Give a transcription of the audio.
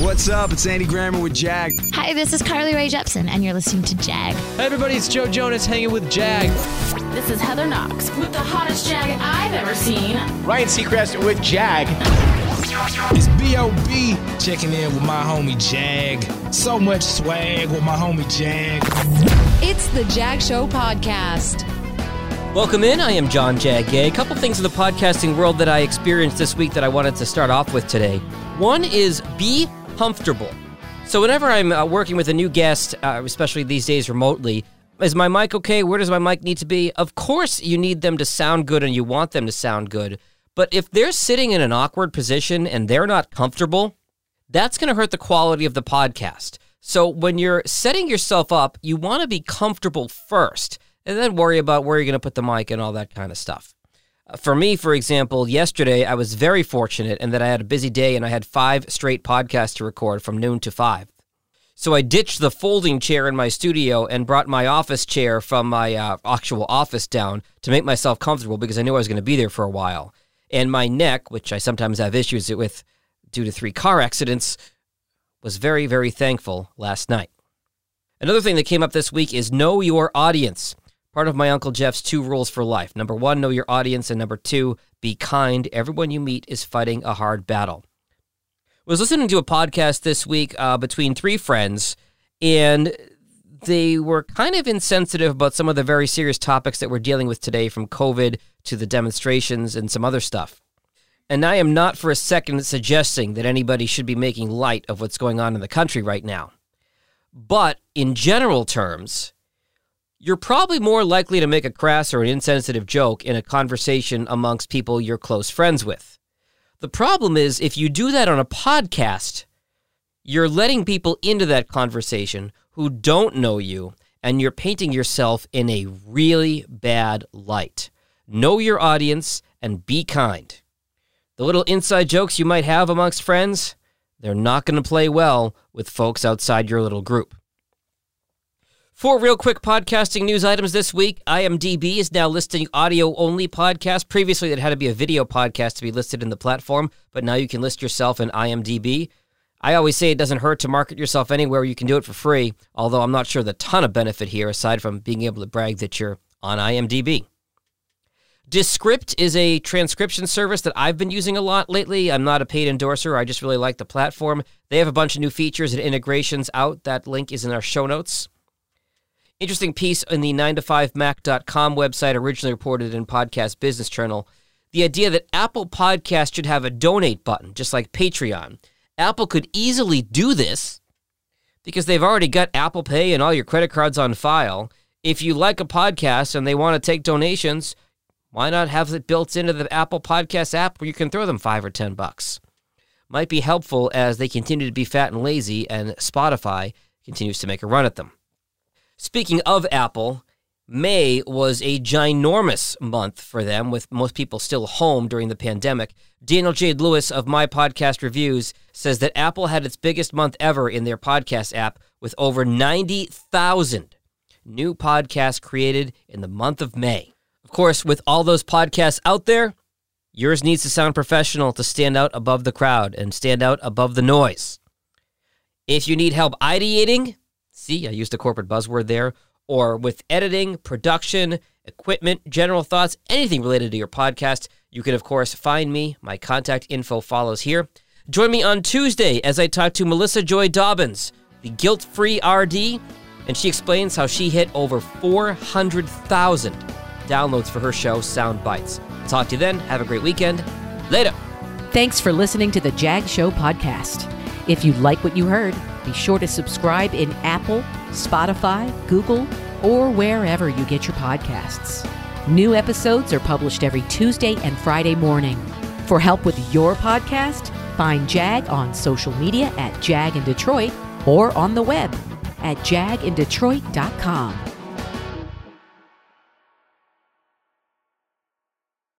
What's up? It's Andy Grammer with Jag. Hi, this is Carly Rae Jepsen, and you're listening to Jag. Hey everybody, it's Joe Jonas hanging with Jag. This is Heather Knox with the hottest Jag I've ever seen. Ryan Seacrest with Jag. It's B.O.B. checking in with my homie Jag. So much swag with my homie Jag. It's the Jag Show podcast. Welcome in. I am John Jagay. A couple things in the podcasting world that I experienced this week that I wanted to start off with today. One is be comfortable. So whenever I'm uh, working with a new guest, uh, especially these days remotely, is my mic okay? Where does my mic need to be? Of course, you need them to sound good and you want them to sound good. But if they're sitting in an awkward position and they're not comfortable, that's going to hurt the quality of the podcast. So when you're setting yourself up, you want to be comfortable first and then worry about where you're going to put the mic and all that kind of stuff. For me, for example, yesterday I was very fortunate in that I had a busy day and I had five straight podcasts to record from noon to five. So I ditched the folding chair in my studio and brought my office chair from my uh, actual office down to make myself comfortable because I knew I was going to be there for a while. And my neck, which I sometimes have issues with due to three car accidents, was very, very thankful last night. Another thing that came up this week is know your audience. Part of my Uncle Jeff's two rules for life. Number one, know your audience. And number two, be kind. Everyone you meet is fighting a hard battle. I was listening to a podcast this week uh, between three friends, and they were kind of insensitive about some of the very serious topics that we're dealing with today, from COVID to the demonstrations and some other stuff. And I am not for a second suggesting that anybody should be making light of what's going on in the country right now. But in general terms, you're probably more likely to make a crass or an insensitive joke in a conversation amongst people you're close friends with. The problem is, if you do that on a podcast, you're letting people into that conversation who don't know you, and you're painting yourself in a really bad light. Know your audience and be kind. The little inside jokes you might have amongst friends, they're not going to play well with folks outside your little group. Four real quick podcasting news items this week. IMDb is now listing audio only podcasts. Previously, it had to be a video podcast to be listed in the platform, but now you can list yourself in IMDb. I always say it doesn't hurt to market yourself anywhere. You can do it for free, although I'm not sure the ton of benefit here aside from being able to brag that you're on IMDb. Descript is a transcription service that I've been using a lot lately. I'm not a paid endorser. I just really like the platform. They have a bunch of new features and integrations out. That link is in our show notes. Interesting piece in the 9to5mac.com website originally reported in Podcast Business Journal. The idea that Apple Podcast should have a donate button, just like Patreon. Apple could easily do this because they've already got Apple Pay and all your credit cards on file. If you like a podcast and they want to take donations, why not have it built into the Apple Podcast app where you can throw them five or ten bucks? Might be helpful as they continue to be fat and lazy and Spotify continues to make a run at them. Speaking of Apple, May was a ginormous month for them, with most people still home during the pandemic. Daniel J Lewis of My Podcast Reviews says that Apple had its biggest month ever in their podcast app, with over 90,000 new podcasts created in the month of May. Of course, with all those podcasts out there, yours needs to sound professional to stand out above the crowd and stand out above the noise. If you need help ideating, see, I used a corporate buzzword there, or with editing, production, equipment, general thoughts, anything related to your podcast, you can, of course, find me. My contact info follows here. Join me on Tuesday as I talk to Melissa Joy Dobbins, the guilt free RD, and she explains how she hit over 400,000 downloads for her show, Sound Bites. Talk to you then. Have a great weekend. Later. Thanks for listening to the Jag Show podcast. If you like what you heard, be sure to subscribe in Apple, Spotify, Google, or wherever you get your podcasts. New episodes are published every Tuesday and Friday morning. For help with your podcast, find Jag on social media at Jag in Detroit or on the web at jagindetroit.com.